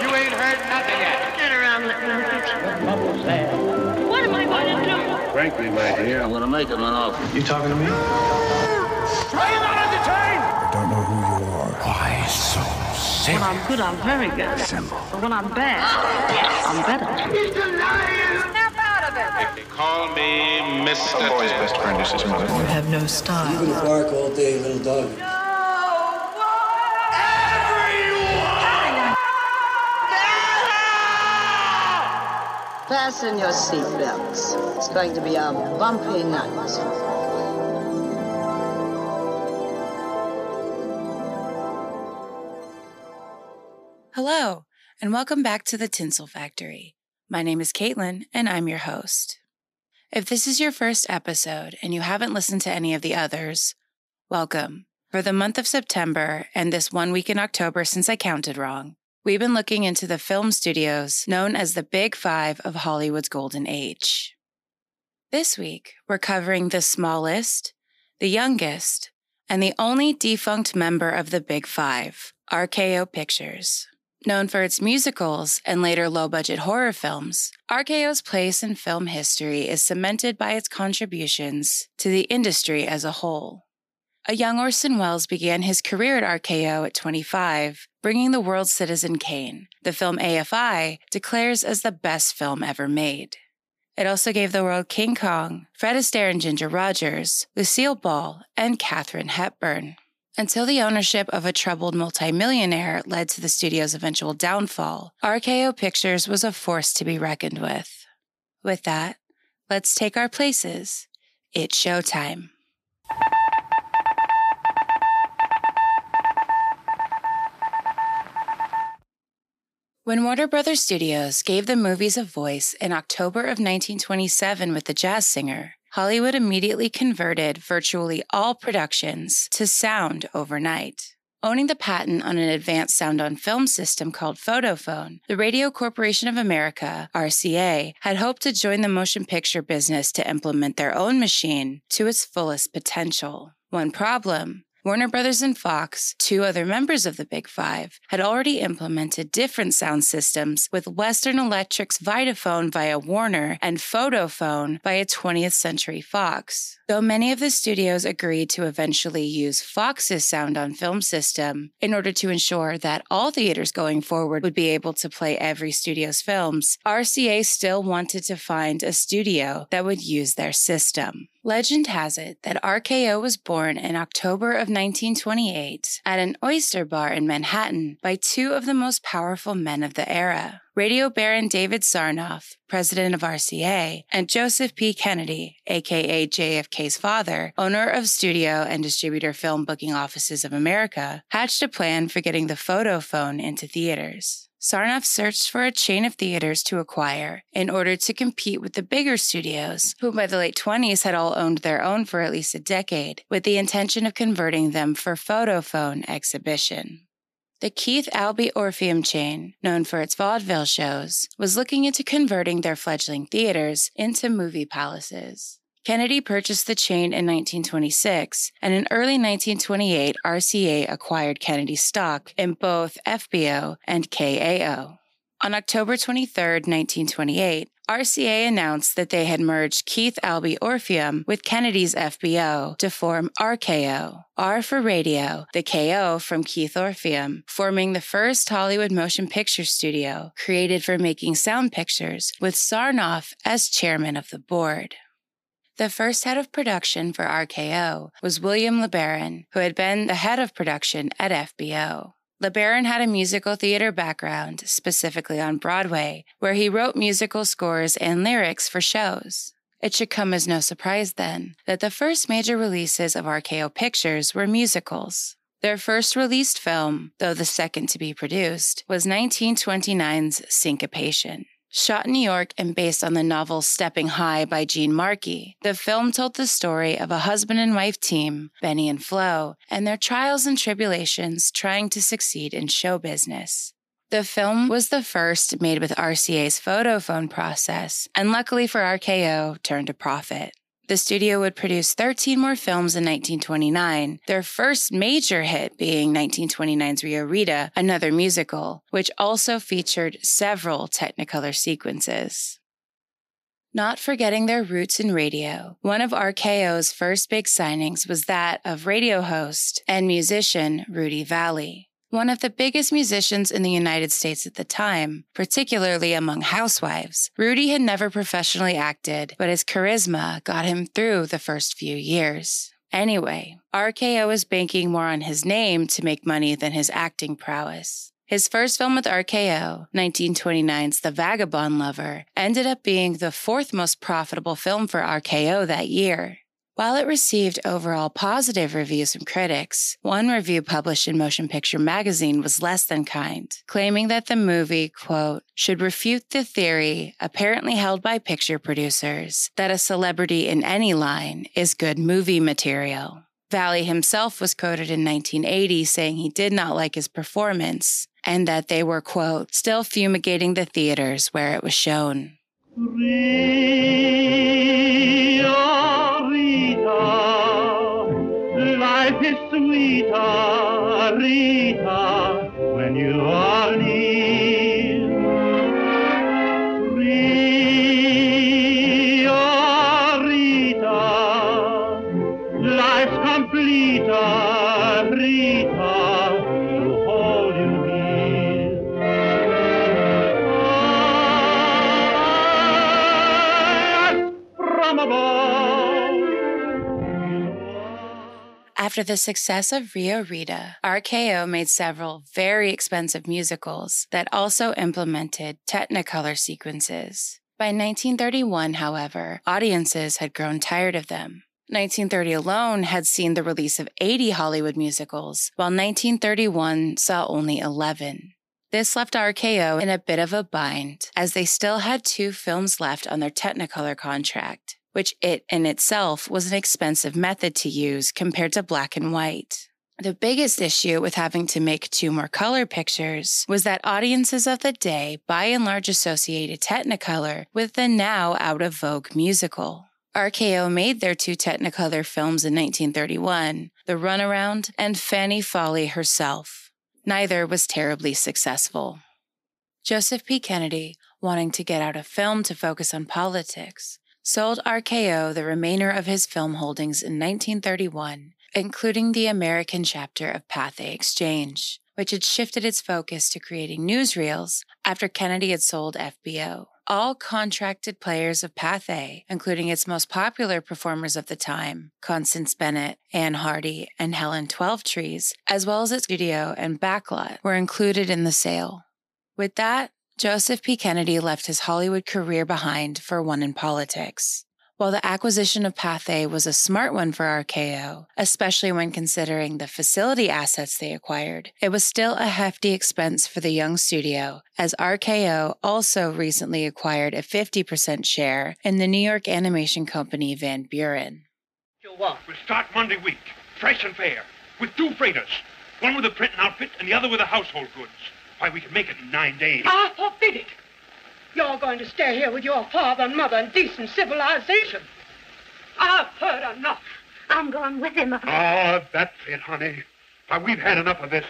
You ain't heard nothing yet. Turn around, let me look at Bubble's there. you. What am I going to do? Frankly, my dear, I'm gonna make him an offer. You talking to me? Are you not entertained? I don't know who you are. why so sick? When I'm good, I'm very good. But when I'm bad, I'm better. Mr. Lion! Snap out of it. They call me Mr. Some boy's best friend is his mother. You have no style. gonna bark all day, little dog. Fasten your seatbelts. It's going to be a bumpy night. Hello, and welcome back to the Tinsel Factory. My name is Caitlin, and I'm your host. If this is your first episode and you haven't listened to any of the others, welcome. For the month of September and this one week in October since I counted wrong, we've been looking into the film studios known as the Big Five of Hollywood's Golden Age. This week, we're covering the smallest, the youngest, and the only defunct member of the Big Five, RKO Pictures. Known for its musicals and later low budget horror films, RKO's place in film history is cemented by its contributions to the industry as a whole. A young Orson Welles began his career at RKO at 25, bringing the world Citizen Kane, the film AFI declares as the best film ever made. It also gave the world King Kong, Fred Astaire and Ginger Rogers, Lucille Ball, and Katharine Hepburn. Until the ownership of a troubled multimillionaire led to the studio's eventual downfall, RKO Pictures was a force to be reckoned with. With that, let's take our places. It's showtime. When Warner Brothers Studios gave the movies a voice in October of 1927 with The Jazz Singer, Hollywood immediately converted virtually all productions to sound overnight. Owning the patent on an advanced sound on film system called Photophone, the Radio Corporation of America, RCA, had hoped to join the motion picture business to implement their own machine to its fullest potential. One problem Warner Brothers and Fox, two other members of the Big Five, had already implemented different sound systems with Western Electric's Vitaphone via Warner and Photophone via 20th Century Fox. Though many of the studios agreed to eventually use Fox's sound on film system in order to ensure that all theaters going forward would be able to play every studio's films, RCA still wanted to find a studio that would use their system. Legend has it that RKO was born in October of 1928 at an oyster bar in Manhattan by two of the most powerful men of the era. Radio Baron David Sarnoff, president of RCA, and Joseph P. Kennedy, aka JFK's father, owner of studio and distributor Film Booking Offices of America, hatched a plan for getting the photophone into theaters. Sarnoff searched for a chain of theaters to acquire in order to compete with the bigger studios, who by the late 20s had all owned their own for at least a decade, with the intention of converting them for photophone exhibition. The Keith Albee Orpheum chain, known for its vaudeville shows, was looking into converting their fledgling theaters into movie palaces. Kennedy purchased the chain in 1926, and in early 1928, RCA acquired Kennedy's stock in both FBO and KAO. On October 23, 1928, RCA announced that they had merged Keith Albee Orpheum with Kennedy's FBO to form RKO, R for radio, the KO from Keith Orpheum, forming the first Hollywood motion picture studio created for making sound pictures with Sarnoff as chairman of the board. The first head of production for RKO was William LeBaron, who had been the head of production at FBO. LeBaron had a musical theater background, specifically on Broadway, where he wrote musical scores and lyrics for shows. It should come as no surprise then that the first major releases of RKO Pictures were musicals. Their first released film, though the second to be produced, was 1929's Syncopation. Shot in New York and based on the novel Stepping High by Gene Markey, the film told the story of a husband and wife team, Benny and Flo, and their trials and tribulations trying to succeed in show business. The film was the first made with RCA's photophone process, and luckily for RKO, turned a profit. The studio would produce 13 more films in 1929, their first major hit being 1929's Rio Rita, another musical, which also featured several Technicolor sequences. Not forgetting their roots in radio, one of RKO's first big signings was that of radio host and musician Rudy Vallee. One of the biggest musicians in the United States at the time, particularly among housewives, Rudy had never professionally acted, but his charisma got him through the first few years. Anyway, RKO is banking more on his name to make money than his acting prowess. His first film with RKO, 1929's The Vagabond Lover, ended up being the fourth most profitable film for RKO that year. While it received overall positive reviews from critics, one review published in Motion Picture Magazine was less than kind, claiming that the movie, quote, should refute the theory apparently held by picture producers that a celebrity in any line is good movie material. Vallee himself was quoted in 1980 saying he did not like his performance and that they were, quote, still fumigating the theaters where it was shown. Life is sweeter, Rita, After the success of Rio Rita, RKO made several very expensive musicals that also implemented Technicolor sequences. By 1931, however, audiences had grown tired of them. 1930 alone had seen the release of 80 Hollywood musicals, while 1931 saw only 11. This left RKO in a bit of a bind, as they still had two films left on their Technicolor contract, which it in itself was an expensive method to use compared to black and white. The biggest issue with having to make two more color pictures was that audiences of the day by and large associated Technicolor with the now out of vogue musical. RKO made their two Technicolor films in 1931, The Runaround and Fanny Foley Herself. Neither was terribly successful. Joseph P. Kennedy, wanting to get out of film to focus on politics, sold RKO the remainder of his film holdings in 1931, including the American chapter of Pathé Exchange, which had shifted its focus to creating newsreels after Kennedy had sold FBO. All contracted players of Pathé, including its most popular performers of the time, Constance Bennett, Ann Harding, and Helen Twelvetrees, as well as its studio and backlot, were included in the sale. With that, Joseph P. Kennedy left his Hollywood career behind for one in politics. While the acquisition of Pathé was a smart one for RKO, especially when considering the facility assets they acquired, it was still a hefty expense for the young studio, as RKO also recently acquired a 50% share in the New York animation company Van Buren. You'll? Uh, we'll start Monday week, fresh and fair, with two freighters. One with a printing outfit and the other with the household goods. Why, we can make it in nine days. I forbid it. You're going to stay here with your father and mother in decent civilization. I've heard enough. I'm going with him. Ah, that's it, honey. Why, we've had enough of this.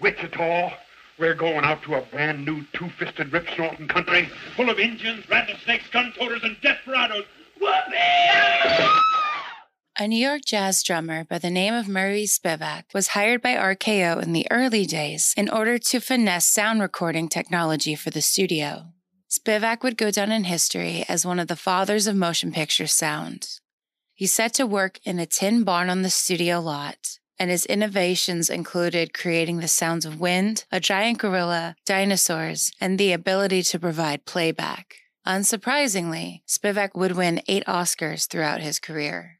Wichita. We're going out to a brand new two-fisted rip-snorting country full of Indians, rattlesnakes, gun-toters, and desperados. Whoopee! A New York jazz drummer by the name of Murray Spivak was hired by RKO in the early days in order to finesse sound recording technology for the studio. Spivak would go down in history as one of the fathers of motion picture sound. He set to work in a tin barn on the studio lot, and his innovations included creating the sounds of wind, a giant gorilla, dinosaurs, and the ability to provide playback. Unsurprisingly, Spivak would win eight Oscars throughout his career.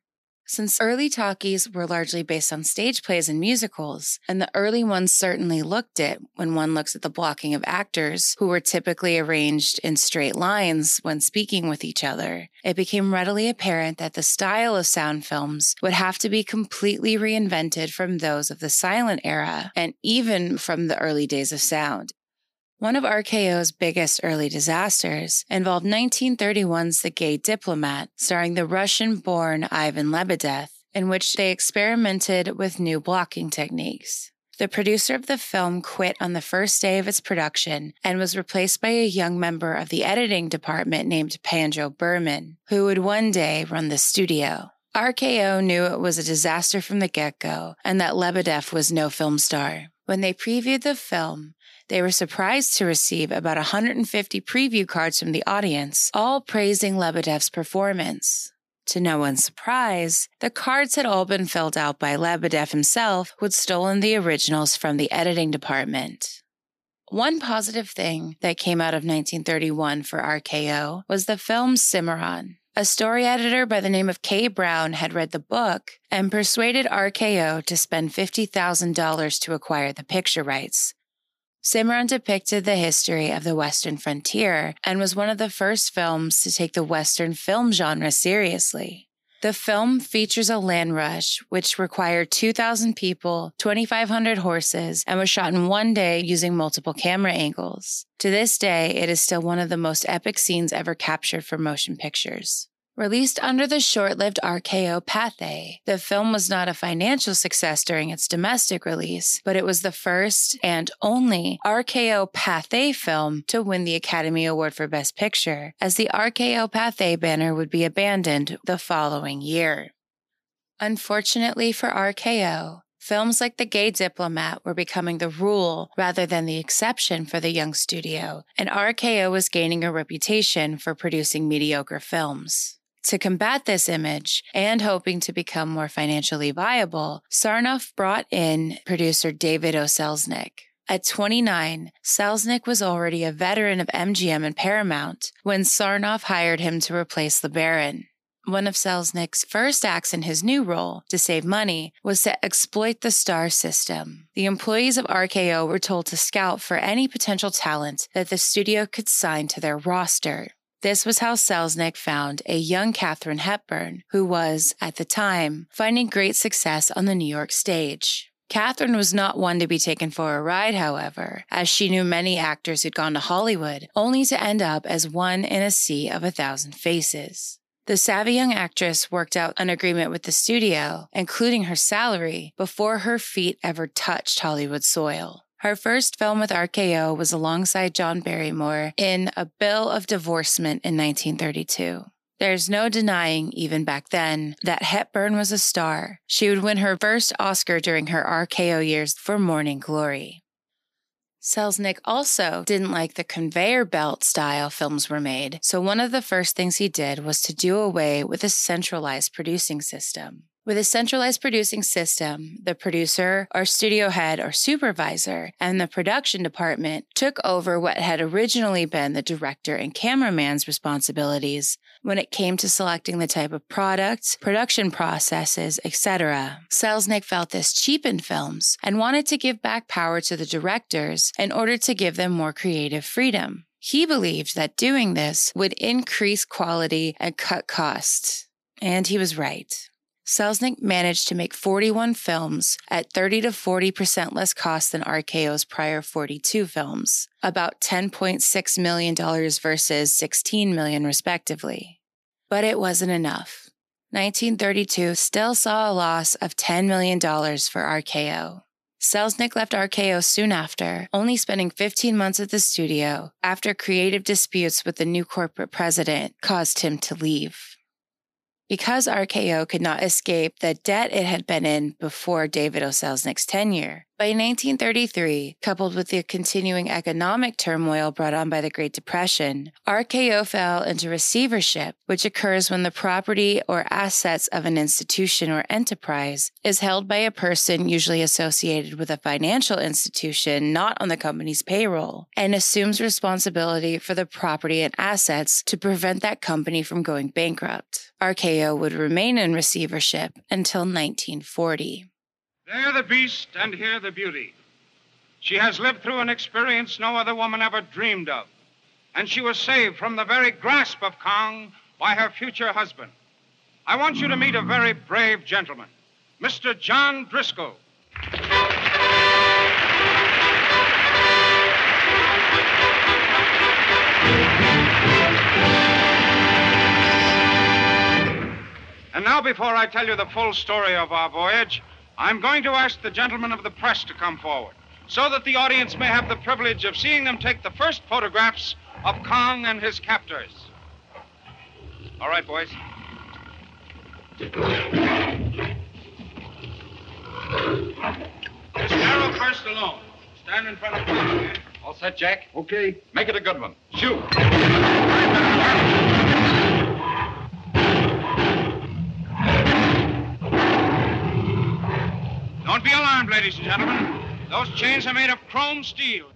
Since early talkies were largely based on stage plays and musicals, and the early ones certainly looked it when one looks at the blocking of actors who were typically arranged in straight lines when speaking with each other, it became readily apparent that the style of sound films would have to be completely reinvented from those of the silent era and even from the early days of sound. One of RKO's biggest early disasters involved 1931's The Gay Diplomat, starring the Russian born Ivan Lebedev, in which they experimented with new blocking techniques. The producer of the film quit on the first day of its production and was replaced by a young member of the editing department named Pandro Berman, who would one day run the studio. RKO knew it was a disaster from the get go and that Lebedev was no film star. When they previewed the film, they were surprised to receive about 150 preview cards from the audience, all praising Lebedev's performance. To no one's surprise, the cards had all been filled out by Lebedev himself, who had stolen the originals from the editing department. One positive thing that came out of 1931 for RKO was the film Cimarron. A story editor by the name of Kay Brown had read the book and persuaded RKO to spend $50,000 to acquire the picture rights, Cimarron depicted the history of the Western frontier and was one of the first films to take the Western film genre seriously. The film features a land rush, which required 2,000 people, 2,500 horses, and was shot in one day using multiple camera angles. To this day, it is still one of the most epic scenes ever captured for motion pictures. Released under the short lived RKO Pathé, the film was not a financial success during its domestic release, but it was the first and only RKO Pathé film to win the Academy Award for Best Picture, as the RKO Pathé banner would be abandoned the following year. Unfortunately for RKO, Films like The Gay Diplomat were becoming the rule rather than the exception for the young studio, and RKO was gaining a reputation for producing mediocre films. To combat this image and hoping to become more financially viable, Sarnoff brought in producer David O. At 29, Selznick was already a veteran of MGM and Paramount when Sarnoff hired him to replace LeBaron. One of Selznick's first acts in his new role, to save money, was to exploit the star system. The employees of RKO were told to scout for any potential talent that the studio could sign to their roster. This was how Selznick found a young Katharine Hepburn, who was, at the time, finding great success on the New York stage. Katharine was not one to be taken for a ride, however, as she knew many actors who'd gone to Hollywood, only to end up as one in a sea of a thousand faces. The savvy young actress worked out an agreement with the studio, including her salary, before her feet ever touched Hollywood soil. Her first film with RKO was alongside John Barrymore in A Bill of Divorcement in 1932. There's no denying, even back then, that Hepburn was a star. She would win her first Oscar during her RKO years for Morning Glory. Selznick also didn't like the conveyor belt style films were made, so one of the first things he did was to do away with a centralized producing system. With a centralized producing system, the producer or studio head or supervisor and the production department took over what had originally been the director and cameraman's responsibilities when it came to selecting the type of product, production processes, etc. Selznick felt this cheapened films and wanted to give back power to the directors in order to give them more creative freedom. He believed that doing this would increase quality and cut costs. And he was right. Selznick managed to make 41 films at 30 to 40% less cost than RKO's prior 42 films, about $10.6 million versus 16 million, respectively. But it wasn't enough. 1932 still saw a loss of $10 million for RKO. Selznick left RKO soon after, only spending 15 months at the studio after creative disputes with the new corporate president caused him to leave. Because RKO could not escape the debt it had been in before David O. Selznick's tenure, by 1933, coupled with the continuing economic turmoil brought on by the Great Depression, RKO fell into receivership, which occurs when the property or assets of an institution or enterprise is held by a person usually associated with a financial institution not on the company's payroll and assumes responsibility for the property and assets to prevent that company from going bankrupt. RKO would remain in receivership until 1940. There the beast, and here the beauty. She has lived through an experience no other woman ever dreamed of, and she was saved from the very grasp of Kong by her future husband. I want you to meet a very brave gentleman, Mr. John Driscoll. And now, before I tell you the full story of our voyage, I'm going to ask the gentlemen of the press to come forward so that the audience may have the privilege of seeing them take the first photographs of Kong and his captors. All right, boys. Miss Darrow first alone. Stand in front of the man. All set, Jack? Okay. Make it a good one. Shoot. Don't be alarmed, ladies and gentlemen. Those chains are made of chrome steel.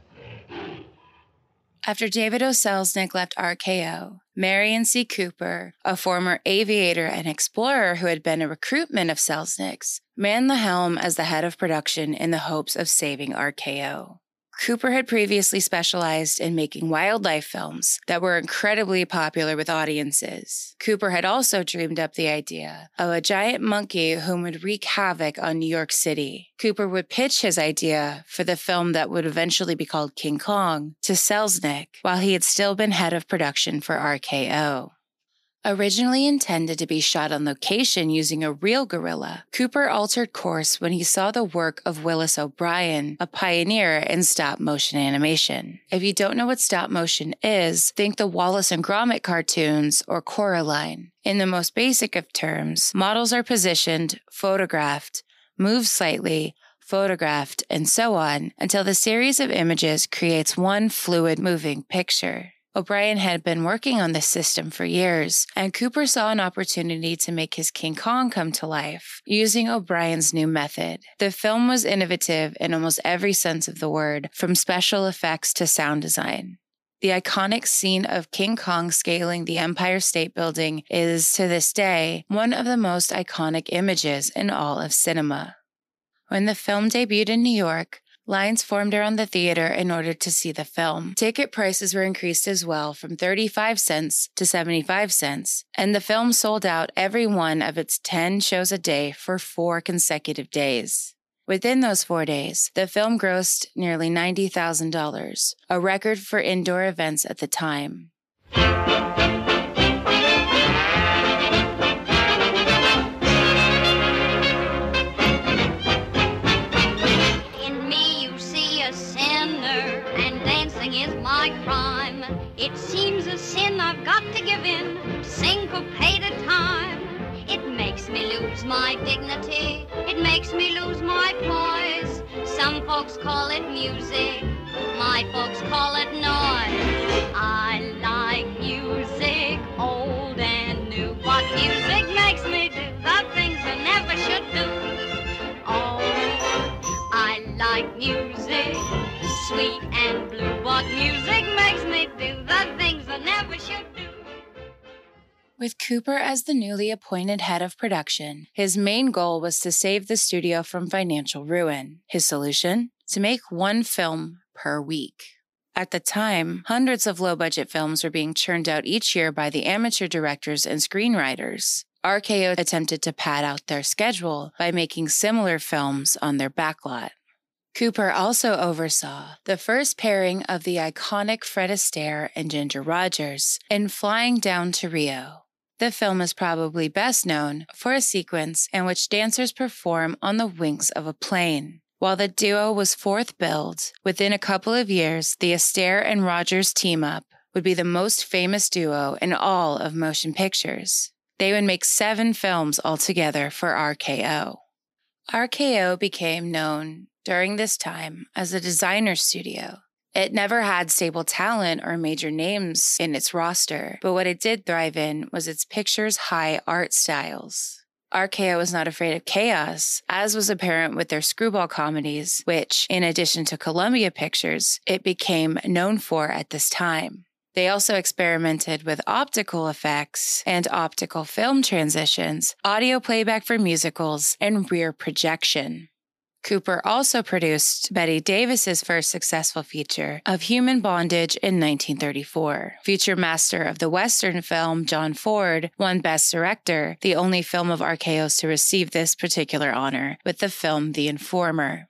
After David O. Selznick left RKO, Merian C. Cooper, a former aviator and explorer who had been a recruitment of Selznick's, manned the helm as the head of production in the hopes of saving RKO. Cooper had previously specialized in making wildlife films that were incredibly popular with audiences. Cooper had also dreamed up the idea of a giant monkey whom would wreak havoc on New York City. Cooper would pitch his idea for the film that would eventually be called King Kong to Selznick while he had still been head of production for RKO. Originally intended to be shot on location using a real gorilla, Cooper altered course when he saw the work of Willis O'Brien, a pioneer in stop motion animation. If you don't know what stop motion is, think the Wallace and Gromit cartoons or Coraline. In the most basic of terms, models are positioned, photographed, moved slightly, photographed, and so on until the series of images creates one fluid moving picture. O'Brien had been working on this system for years, and Cooper saw an opportunity to make his King Kong come to life using O'Brien's new method. The film was innovative in almost every sense of the word, from special effects to sound design. The iconic scene of King Kong scaling the Empire State Building is, to this day, one of the most iconic images in all of cinema. When the film debuted in New York, Lines formed around the theater in order to see the film. Ticket prices were increased as well from 35 cents to 75 cents, and the film sold out every one of its 10 shows a day for four consecutive days. Within those four days, the film grossed nearly $90,000, a record for indoor events at the time. My dignity, it makes me lose my poise. Some folks call it music, my folks call it noise. I like music, old and new. What music makes me do the things I never should do. Oh, I like music, sweet and blue. What music makes me do the things I never should do. With Cooper as the newly appointed head of production, his main goal was to save the studio from financial ruin. His solution? To make one film per week. At the time, hundreds of low budget films were being churned out each year by the amateur directors and screenwriters. RKO attempted to pad out their schedule by making similar films on their backlot. Cooper also oversaw the first pairing of the iconic Fred Astaire and Ginger Rogers in Flying Down to Rio. The film is probably best known for a sequence in which dancers perform on the wings of a plane. While the duo was fourth billed, within a couple of years, the Astaire and Rogers team up would be the most famous duo in all of motion pictures. They would make seven films altogether for RKO. RKO became known during this time as a designer studio. It never had stable talent or major names in its roster, but what it did thrive in was its pictures high art styles. RKO was not afraid of chaos, as was apparent with their screwball comedies, which, in addition to Columbia Pictures, it became known for at this time. They also experimented with optical effects and optical film transitions, audio playback for musicals, and rear projection. Cooper also produced Bette Davis's first successful feature of human bondage in 1934. Feature master of the Western film, John Ford, won Best Director, the only film of RKO's to receive this particular honor, with the film The Informer.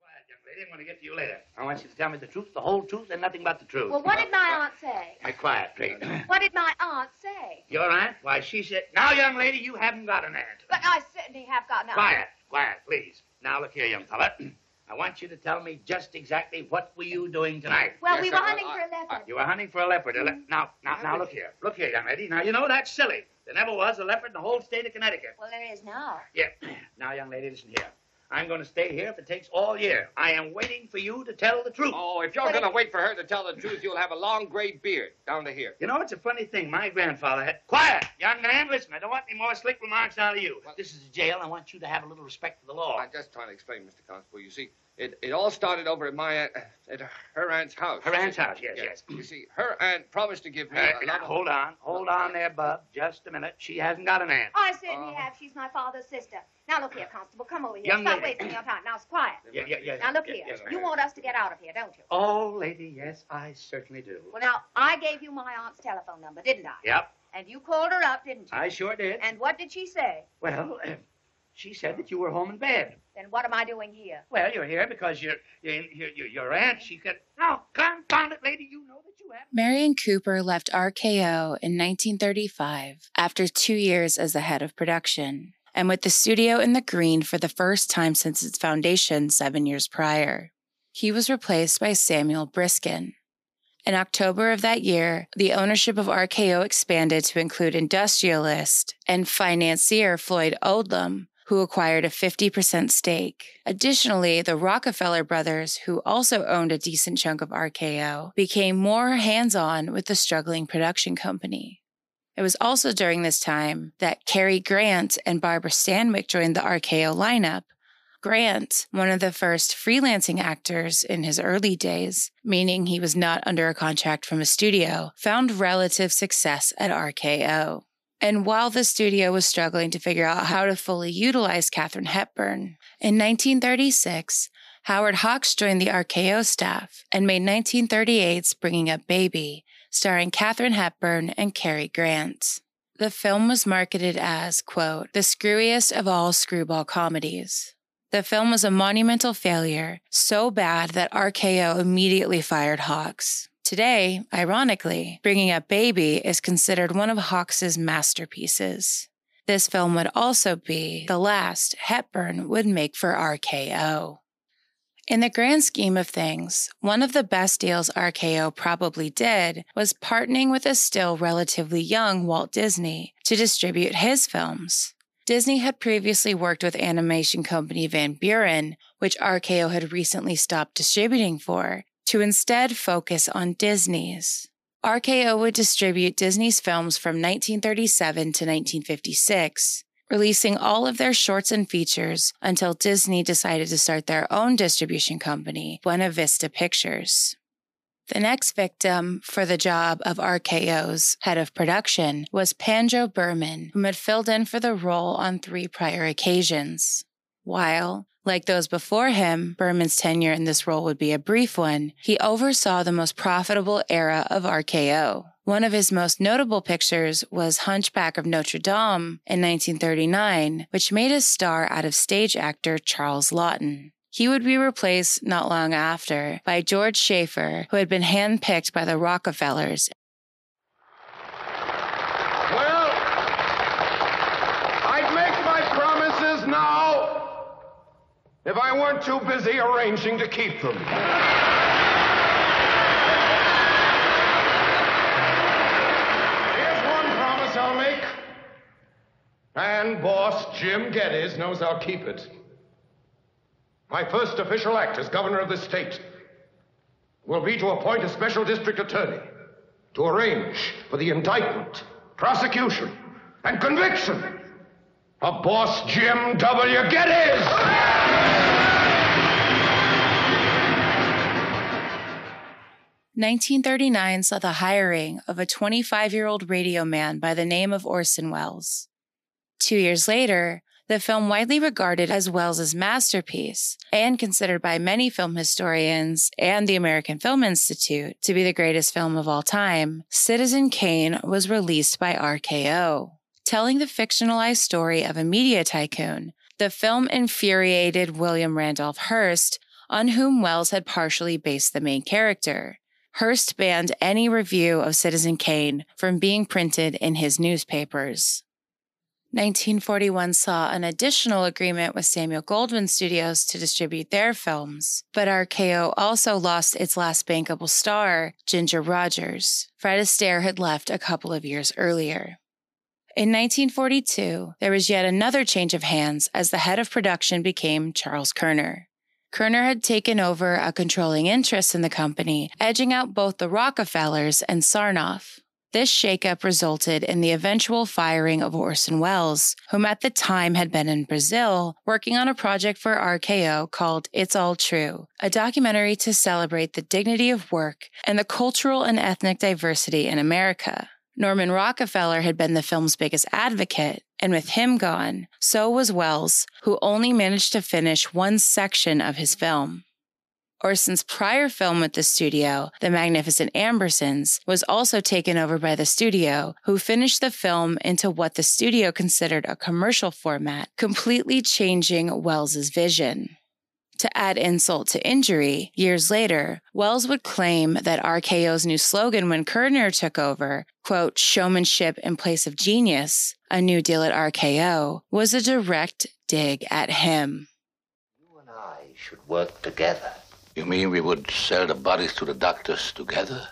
Quiet, young lady. I'm going to get to you later. I want you to tell me the truth, the whole truth, and nothing but the truth. Well, what did my aunt say? Be quiet, please. What did my aunt say? Your aunt? Why, she said, now, young lady, you haven't got an aunt. But I certainly have got an aunt. Quiet, quiet, please. Now, look here, young fella. I want you to tell me just exactly what were you doing tonight. Well, we were hunting for a leopard. You were hunting for a leopard. A le- mm-hmm. now, now, now, look here. Look here, young lady. Now, you know that's silly. There never was a leopard in the whole state of Connecticut. Well, there is now. Yeah. Now, young lady, listen here. I'm going to stay here if it takes all year. I am waiting for you to tell the truth. Oh, if you're going to wait for her to tell the truth, you'll have a long gray beard down to here. You know, it's a funny thing. My grandfather had. Quiet! Young man, listen. I don't want any more slick remarks out of you. this is a jail. I want you to have a little respect for the law. I'm just trying to explain, Mr. Constable. You see, it, it all started over at my aunt, at her aunt's house. Her aunt's house, yes, yes. You see, her aunt promised to give me Uh, a now, lot of... hold on. Hold on there, Bub. Just a minute. She hasn't got an aunt. I certainly have. She's my father's sister. Now, look here, Constable. Come over here. Young Stop lady. wasting your time. Now, it's quiet. Yeah, yeah, yeah. Now, look yeah, here. yes, you ma'am. want us to get out of here, don't you? Oh, lady, yes, I certainly do. Well, now, I gave you my aunt's telephone number, didn't I? Yep, And you called her up, didn't you? I sure did. And what did she say? Well, she said that you were home in bed. Then what am I doing here? Well, you're here because your your your, your, your aunt. She could. No, confound it, lady. You know that you have. Merian Cooper left RKO in 1935 after two years as the head of production, and with the studio in the green for the first time since its foundation seven years prior. He was replaced by Samuel Briskin. In October of that year, the ownership of RKO expanded to include industrialist and financier Floyd Odlum, who acquired a 50% stake. Additionally, the Rockefeller brothers, who also owned a decent chunk of RKO, became more hands on with the struggling production company. It was also during this time that Cary Grant and Barbara Stanwyck joined the RKO lineup. Grant, one of the first freelancing actors in his early days, meaning he was not under a contract from a studio, found relative success at RKO. And while the studio was struggling to figure out how to fully utilize Katharine Hepburn, in 1936, Howard Hawks joined the RKO staff and made 1938's Bringing Up Baby, starring Katharine Hepburn and Cary Grant. The film was marketed as, quote, the screwiest of all screwball comedies. The film was a monumental failure, so bad that RKO immediately fired Hawks. Today, ironically, Bringing Up Baby is considered one of Hawks's masterpieces. This film would also be the last Hepburn would make for RKO. In the grand scheme of things, one of the best deals RKO probably did was partnering with a still relatively young Walt Disney to distribute his films. Disney had previously worked with animation company Van Buren, which RKO had recently stopped distributing for, to instead focus on Disney's. RKO would distribute Disney's films from 1937 to 1956, releasing all of their shorts and features until Disney decided to start their own distribution company, Buena Vista Pictures. The next victim for the job of RKO's head of production was Pandro Berman, whom had filled in for the role on three prior occasions. While, like those before him, Berman's tenure in this role would be a brief one, he oversaw the most profitable era of RKO. One of his most notable pictures was Hunchback of Notre Dame in 1939, which made a star out of stage actor Charles Laughton. He would be replaced not long after by George Schaefer, who had been handpicked by the Rockefellers Well, I'd make my promises now if I weren't too busy arranging to keep them. Here's one promise I'll make. And boss Jim Gettys knows I'll keep it. My first official act as governor of this state will be to appoint a special district attorney to arrange for the indictment, prosecution, and conviction of boss Jim W. Gettys. 1939 saw the hiring of a 25 year old radio man by the name of Orson Welles. Two years later, the film widely regarded as Welles's masterpiece and considered by many film historians and the American Film Institute to be the greatest film of all time, Citizen Kane was released by RKO. Telling the fictionalized story of a media tycoon, the film infuriated William Randolph Hearst, on whom Welles had partially based the main character. Hearst banned any review of Citizen Kane from being printed in his newspapers. 1941 saw an additional agreement with Samuel Goldwyn Studios to distribute their films, but RKO also lost its last bankable star, Ginger Rogers. Fred Astaire had left a couple of years earlier. In 1942, there was yet another change of hands as the head of production became Charles Koerner. Koerner had taken over a controlling interest in the company, edging out both the Rockefellers and Sarnoff. This shakeup resulted in the eventual firing of Orson Welles, whom at the time had been in Brazil working on a project for RKO called It's All True, a documentary to celebrate the dignity of work and the cultural and ethnic diversity in America. Norman Rockefeller had been the film's biggest advocate, and with him gone, so was Welles, who only managed to finish one section of his film. Orson's prior film with the studio, The Magnificent Ambersons, was also taken over by the studio, who finished the film into what the studio considered a commercial format, completely changing Welles's vision. To add insult to injury, years later, Welles would claim that RKO's new slogan when Koerner took over, quote, showmanship in place of genius, a new deal at RKO, was a direct dig at him. You and I should work together. You mean we would sell the bodies to the doctors together?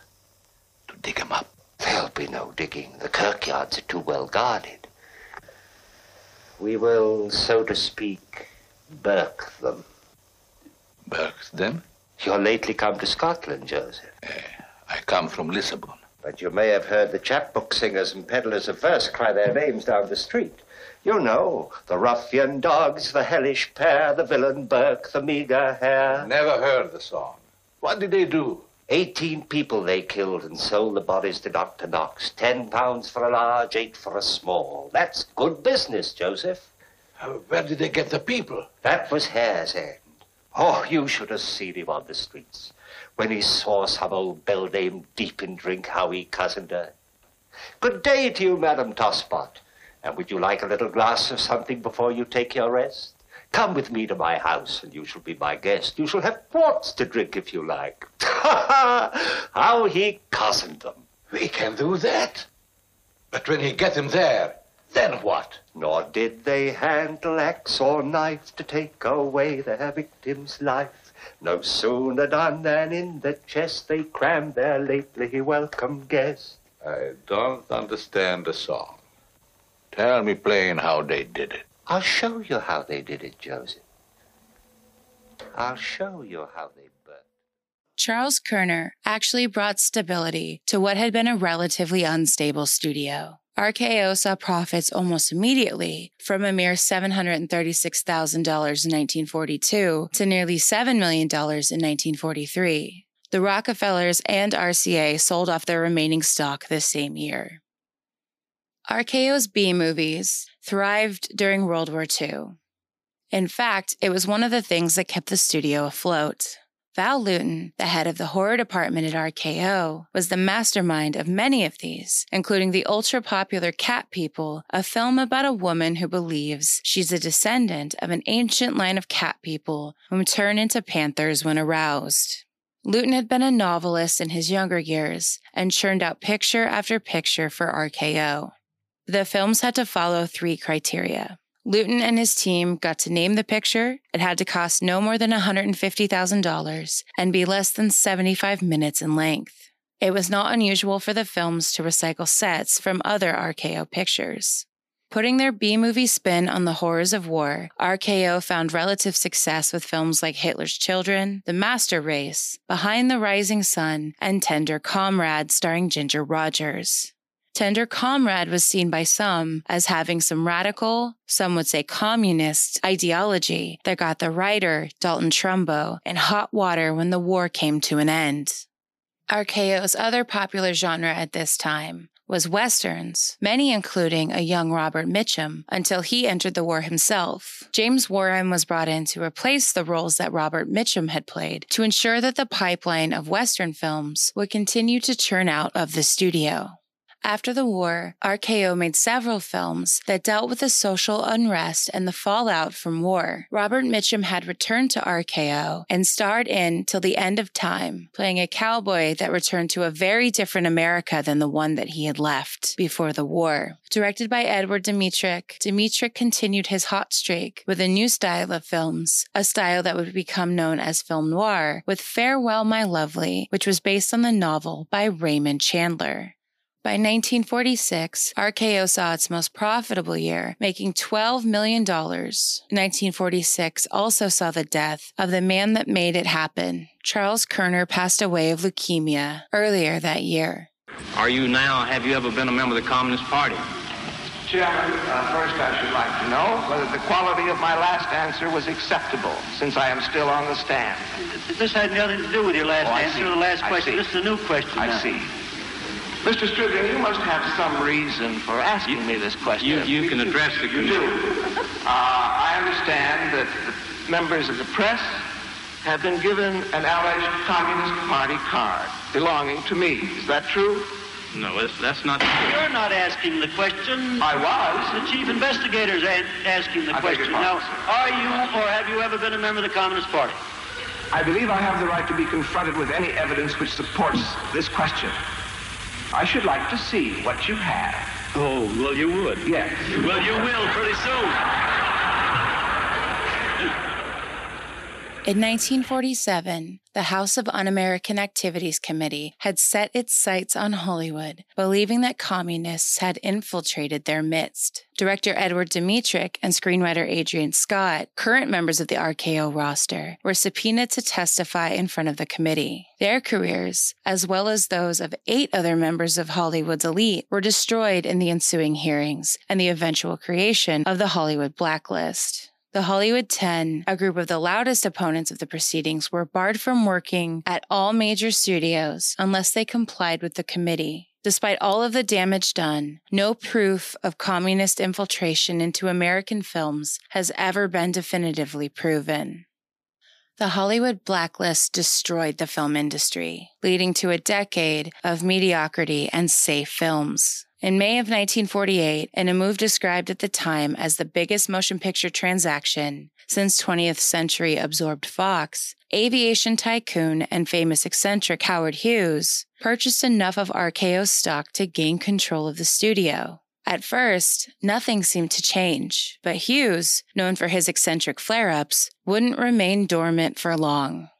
To dig them up? There'll be no digging. The kirkyards are too well guarded. We will, so to speak, burke them. Burke them? You're lately come to Scotland, Joseph. Uh, I come from Lisbon. But you may have heard the chapbook singers and peddlers of verse cry their names down the street. You know, the ruffian dogs, the hellish pair, the villain Burke, the meager hare. Never heard the song. What did they do? Eighteen people they killed and sold the bodies to Dr. Knox. Ten pounds for a large, eight for a small. That's good business, Joseph. Uh, where did they get the people? That was Hare's End. Oh, you should have seen him on the streets. When he saw some old beldame deep in drink, how he cozened her. Good day to you, Madam Tosspot. And would you like a little glass of something before you take your rest? Come with me to my house, and you shall be my guest. You shall have quarts to drink if you like. Ha ha! How he cozened them. We can do that. But when he get them there, then what? Nor did they handle axe or knife to take away their victim's life. No sooner done than in the chest they crammed their lately welcome guest. I don't understand the song. Tell me plain how they did it. I'll show you how they did it, Joseph. I'll show you how they burnt. Charles Koerner actually brought stability to what had been a relatively unstable studio. RKO saw profits almost immediately from a mere $736,000 in 1942 to nearly $7 million in 1943. The Rockefellers and RCA sold off their remaining stock this same year. RKO's B movies thrived during World War II. In fact, it was one of the things that kept the studio afloat. Val Lewton, the head of the horror department at RKO, was the mastermind of many of these, including the ultra popular Cat People, a film about a woman who believes she's a descendant of an ancient line of cat people whom turn into panthers when aroused. Lewton had been a novelist in his younger years and churned out picture after picture for RKO. The films had to follow three criteria. Lewton and his team got to name the picture. It had to cost no more than $150,000 and be less than 75 minutes in length. It was not unusual for the films to recycle sets from other RKO pictures. Putting their B movie spin on the horrors of war, RKO found relative success with films like Hitler's Children, The Master Race, Behind the Rising Sun, and Tender Comrade starring Ginger Rogers. Tender Comrade was seen by some as having some radical, some would say communist, ideology that got the writer, Dalton Trumbo, in hot water when the war came to an end. RKO's other popular genre at this time was westerns, many including a young Robert Mitchum until he entered the war himself. James Warren was brought in to replace the roles that Robert Mitchum had played to ensure that the pipeline of western films would continue to churn out of the studio. After the war, RKO made several films that dealt with the social unrest and the fallout from war. Robert Mitchum had returned to RKO and starred in Till the End of Time, playing a cowboy that returned to a very different America than the one that he had left before the war. Directed by Edward Dmytryk, Dmytryk continued his hot streak with a new style of films, a style that would become known as film noir, with Farewell My Lovely, which was based on the novel by Raymond Chandler. By 1946, RKO saw its most profitable year, making $12 million. 1946 also saw the death of the man that made it happen. Charles Koerner passed away of leukemia earlier that year. Are you now, have you ever been a member of the Communist Party? Chairman, uh, first I should like to know whether the quality of my last answer was acceptable, since I am still on the stand. This had nothing to do with your last Oh, answer see. or the last I question. see. This is a new question I now. see. Mr. Stripling, you must have some reason for asking me this question. You, you can address the You do. Uh, I understand that the members of the press have been given an alleged Communist Party card belonging to me. Is that true? No, that's, that's not You're not asking the question. I was. The chief investigator's a- asking the I question. Now, are you or have you ever been a member of the Communist Party? I believe I have the right to be confronted with any evidence which supports this question. I should like to see what you have. Oh, well, you would. Yes. Well, you will pretty soon. In 1947, the House of Un American Activities Committee had set its sights on Hollywood, believing that communists had infiltrated their midst. Director Edward Dmytryk and screenwriter Adrian Scott, current members of the RKO roster, were subpoenaed to testify in front of the committee. Their careers, as well as those of eight other members of Hollywood's elite, were destroyed in the ensuing hearings and the eventual creation of the Hollywood blacklist. The Hollywood 10, a group of the loudest opponents of the proceedings, were barred from working at all major studios unless they complied with the committee. Despite all of the damage done, no proof of communist infiltration into American films has ever been definitively proven. The Hollywood blacklist destroyed the film industry, leading to a decade of mediocrity and safe films. In May of 1948, in a move described at the time as the biggest motion picture transaction since 20th century absorbed Fox, aviation tycoon and famous eccentric Howard Hughes purchased enough of RKO's stock to gain control of the studio. At first, nothing seemed to change, but Hughes, known for his eccentric flare ups, wouldn't remain dormant for long.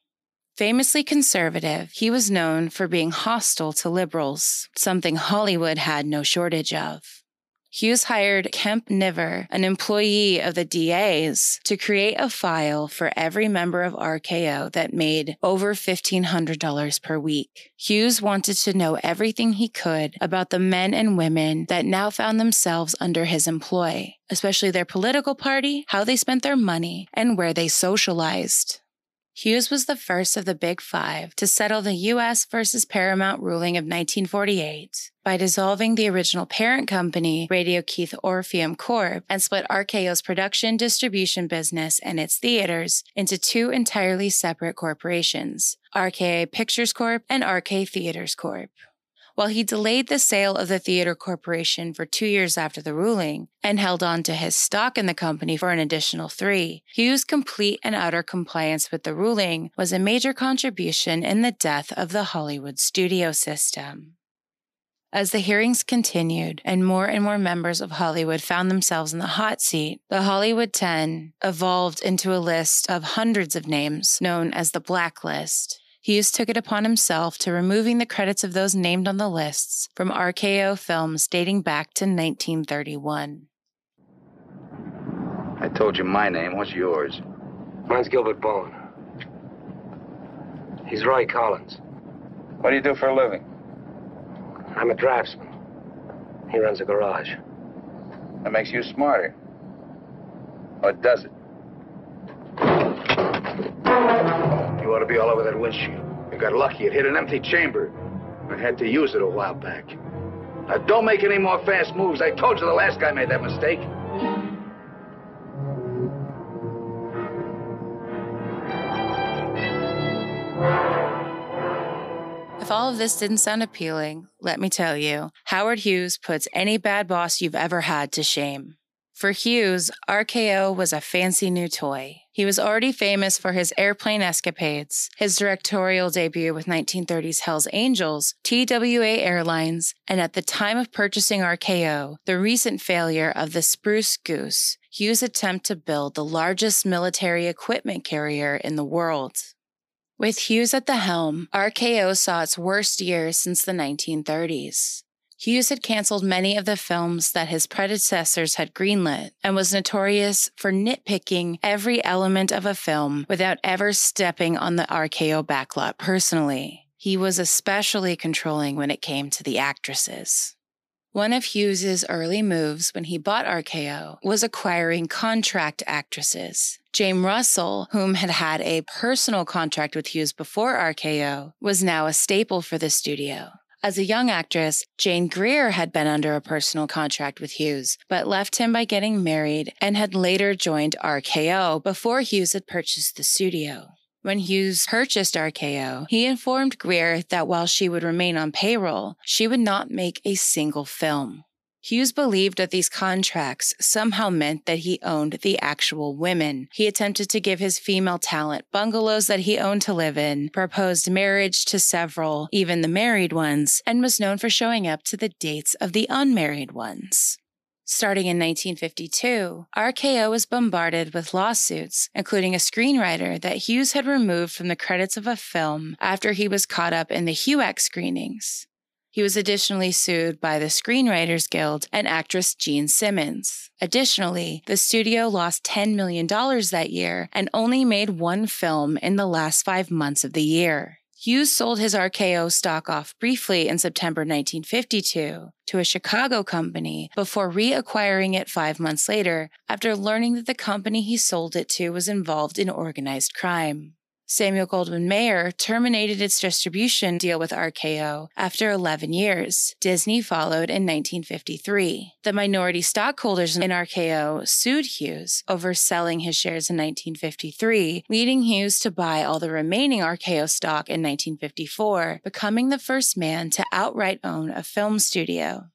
Famously conservative, he was known for being hostile to liberals, something Hollywood had no shortage of. Hughes hired Kemp Niver, an employee of the DA's, to create a file for every member of RKO that made over $1,500 per week. Hughes wanted to know everything he could about the men and women that now found themselves under his employ, especially their political party, how they spent their money, and where they socialized. Hughes was the first of the Big Five to settle the U.S. versus Paramount ruling of 1948 by dissolving the original parent company, Radio Keith Orpheum Corp., and split RKO's production distribution business and its theaters into two entirely separate corporations, RKO Pictures Corp. and RK Theaters Corp. While he delayed the sale of the theater corporation for two years after the ruling and held on to his stock in the company for an additional three, Hughes' complete and utter compliance with the ruling was a major contribution in the death of the Hollywood studio system. As the hearings continued and more and more members of Hollywood found themselves in the hot seat, the Hollywood 10 evolved into a list of hundreds of names known as the Blacklist. Hughes took it upon himself to removing the credits of those named on the lists from RKO films dating back to 1931. I told you my name. What's yours? Mine's Gilbert Bowen. He's Roy Collins. What do you do for a living? I'm a draftsman. He runs a garage. That makes you smarter. Or does it? Be all over that windshield. You got lucky. It hit an empty chamber. I had to use it a while back. Now, don't make any more fast moves. I told you the last guy made that mistake. If all of this didn't sound appealing, let me tell you, Howard Hughes puts any bad boss you've ever had to shame. For Hughes, RKO was a fancy new toy. He was already famous for his airplane escapades, his directorial debut with 1930s Hell's Angels, TWA Airlines, and at the time of purchasing RKO, the recent failure of the Spruce Goose, Hughes' attempt to build the largest military equipment carrier in the world. With Hughes at the helm, RKO saw its worst years since the 1930s. Hughes had canceled many of the films that his predecessors had greenlit and was notorious for nitpicking every element of a film without ever stepping on the RKO backlot personally. He was especially controlling when it came to the actresses. One of Hughes's early moves when he bought RKO was acquiring contract actresses. Jane Russell, whom had had a personal contract with Hughes before RKO, was now a staple for the studio. As a young actress, Jane Greer had been under a personal contract with Hughes, but left him by getting married and had later joined RKO before Hughes had purchased the studio. When Hughes purchased RKO, he informed Greer that while she would remain on payroll, she would not make a single film. Hughes believed that these contracts somehow meant that he owned the actual women. He attempted to give his female talent bungalows that he owned to live in, proposed marriage to several, even the married ones, and was known for showing up to the dates of the unmarried ones. Starting in 1952, RKO was bombarded with lawsuits, including a screenwriter that Hughes had removed from the credits of a film after he was caught up in the HUAC screenings. He was additionally sued by the Screenwriters Guild and actress Jean Simmons. Additionally, the studio lost $10 million that year and only made one film in the last five months of the year. Hughes sold his RKO stock off briefly in September 1952 to a Chicago company before reacquiring it five months later after learning that the company he sold it to was involved in organized crime. Samuel Goldwyn Mayer terminated its distribution deal with RKO after 11 years. Disney followed in 1953. The minority stockholders in RKO sued Hughes over selling his shares in 1953, leading Hughes to buy all the remaining RKO stock in 1954, becoming the first man to outright own a film studio.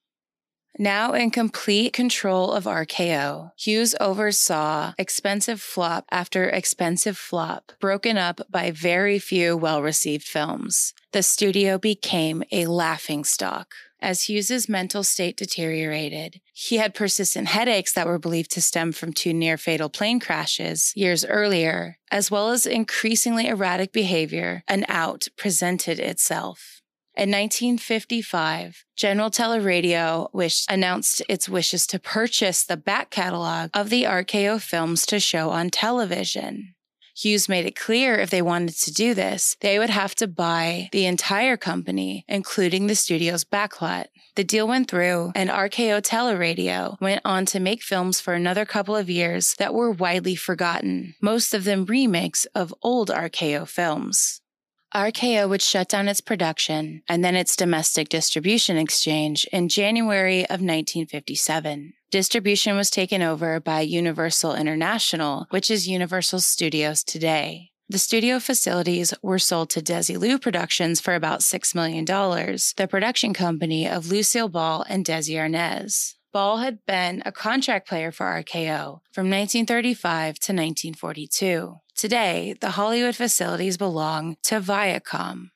Now in complete control of RKO, Hughes oversaw expensive flop after expensive flop, broken up by very few well received films. The studio became a laughing stock. As Hughes's mental state deteriorated, he had persistent headaches that were believed to stem from two near fatal plane crashes years earlier, as well as increasingly erratic behavior. An out presented itself. In 1955, General Teleradio wished, announced its wishes to purchase the back catalog of the RKO films to show on television. Hughes made it clear if they wanted to do this, they would have to buy the entire company, including the studio's backlot. The deal went through, and RKO Teleradio went on to make films for another couple of years that were widely forgotten, most of them remakes of old RKO films. RKO would shut down its production and then its domestic distribution exchange in January of 1957. Distribution was taken over by Universal International, which is Universal Studios today. The studio facilities were sold to Desilu Productions for about $6 million, the production company of Lucille Ball and Desi Arnaz. Ball had been a contract player for RKO from 1935 to 1942. Today, the Hollywood facilities belong to Viacom.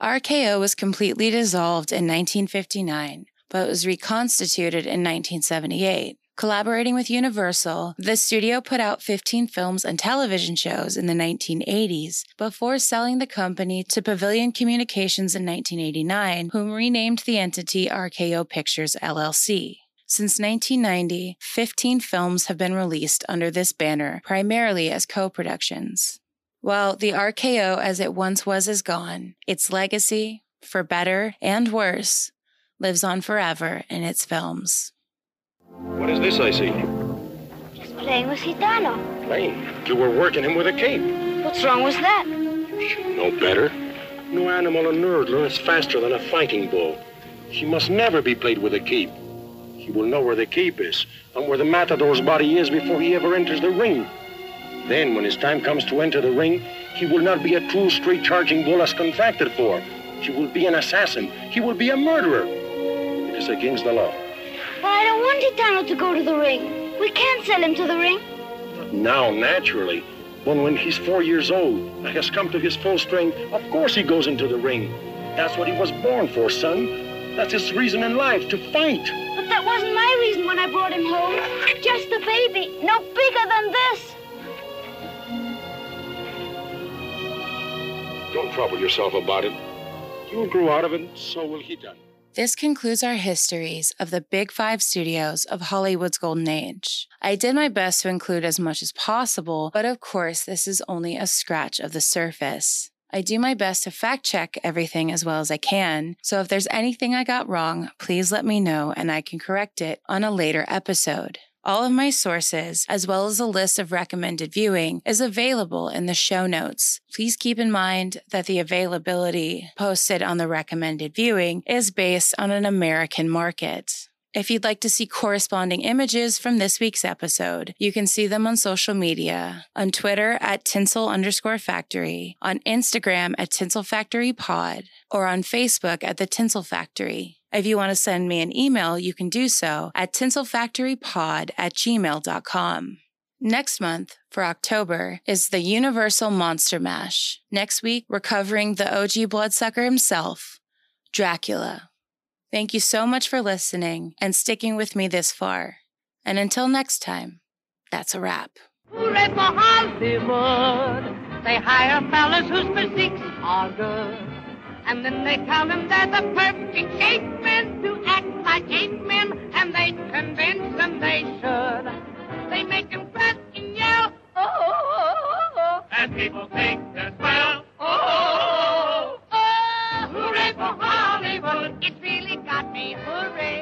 RKO was completely dissolved in 1959, but was reconstituted in 1978. Collaborating with Universal, the studio put out 15 films and television shows in the 1980s before selling the company to Pavilion Communications in 1989, whom renamed the entity RKO Pictures LLC. Since 1990, 15 films have been released under this banner, primarily as co productions. While the RKO as it once was is gone, its legacy, for better and worse, lives on forever in its films. What is this I see? He's playing with Gitano. Playing? You were working him with a cape. What's wrong with that? You should know better. No animal on earth learns faster than a fighting bull. She must never be played with a cape. He will know where the cape is and where the matador's body is before he ever enters the ring. Then, when his time comes to enter the ring, he will not be a true straight charging bull as contracted for, He will be an assassin. He will be a murderer. It is against the law. I don't want Gitano to go to the ring. We can't sell him to the ring. Now, naturally, when when he's four years old and has come to his full strength, of course he goes into the ring. That's what he was born for, son. That's his reason in life, to fight. But that wasn't my reason when I brought him home. Just a baby, no bigger than this. Don't trouble yourself about it. You'll grow out of it, and so will he, done. This concludes our histories of the Big Five studios of Hollywood's Golden Age. I did my best to include as much as possible, but of course, this is only a scratch of the surface. I do my best to fact check everything as well as I can, so if there's anything I got wrong, please let me know and I can correct it on a later episode. All of my sources, as well as a list of recommended viewing, is available in the show notes. Please keep in mind that the availability posted on the recommended viewing is based on an American market. If you'd like to see corresponding images from this week's episode, you can see them on social media on Twitter at tinsel underscore factory, on Instagram at tinsel factory pod, or on Facebook at the tinsel factory. If you want to send me an email, you can do so at tinselfactorypod at gmail.com. Next month, for October, is the Universal Monster Mash. Next week, we're covering the OG bloodsucker himself, Dracula. Thank you so much for listening and sticking with me this far. And until next time, that's a wrap. Hooray for Hollywood! They hire fellas whose physiques are good. And then they tell them they're the perfect ape men to act like ape men, and they convince them they should. They make them crash and yell, oh, oh, oh, oh. And people think they're swell, oh, oh, oh, oh. oh. Hooray for Hollywood! It's really got me. Hooray!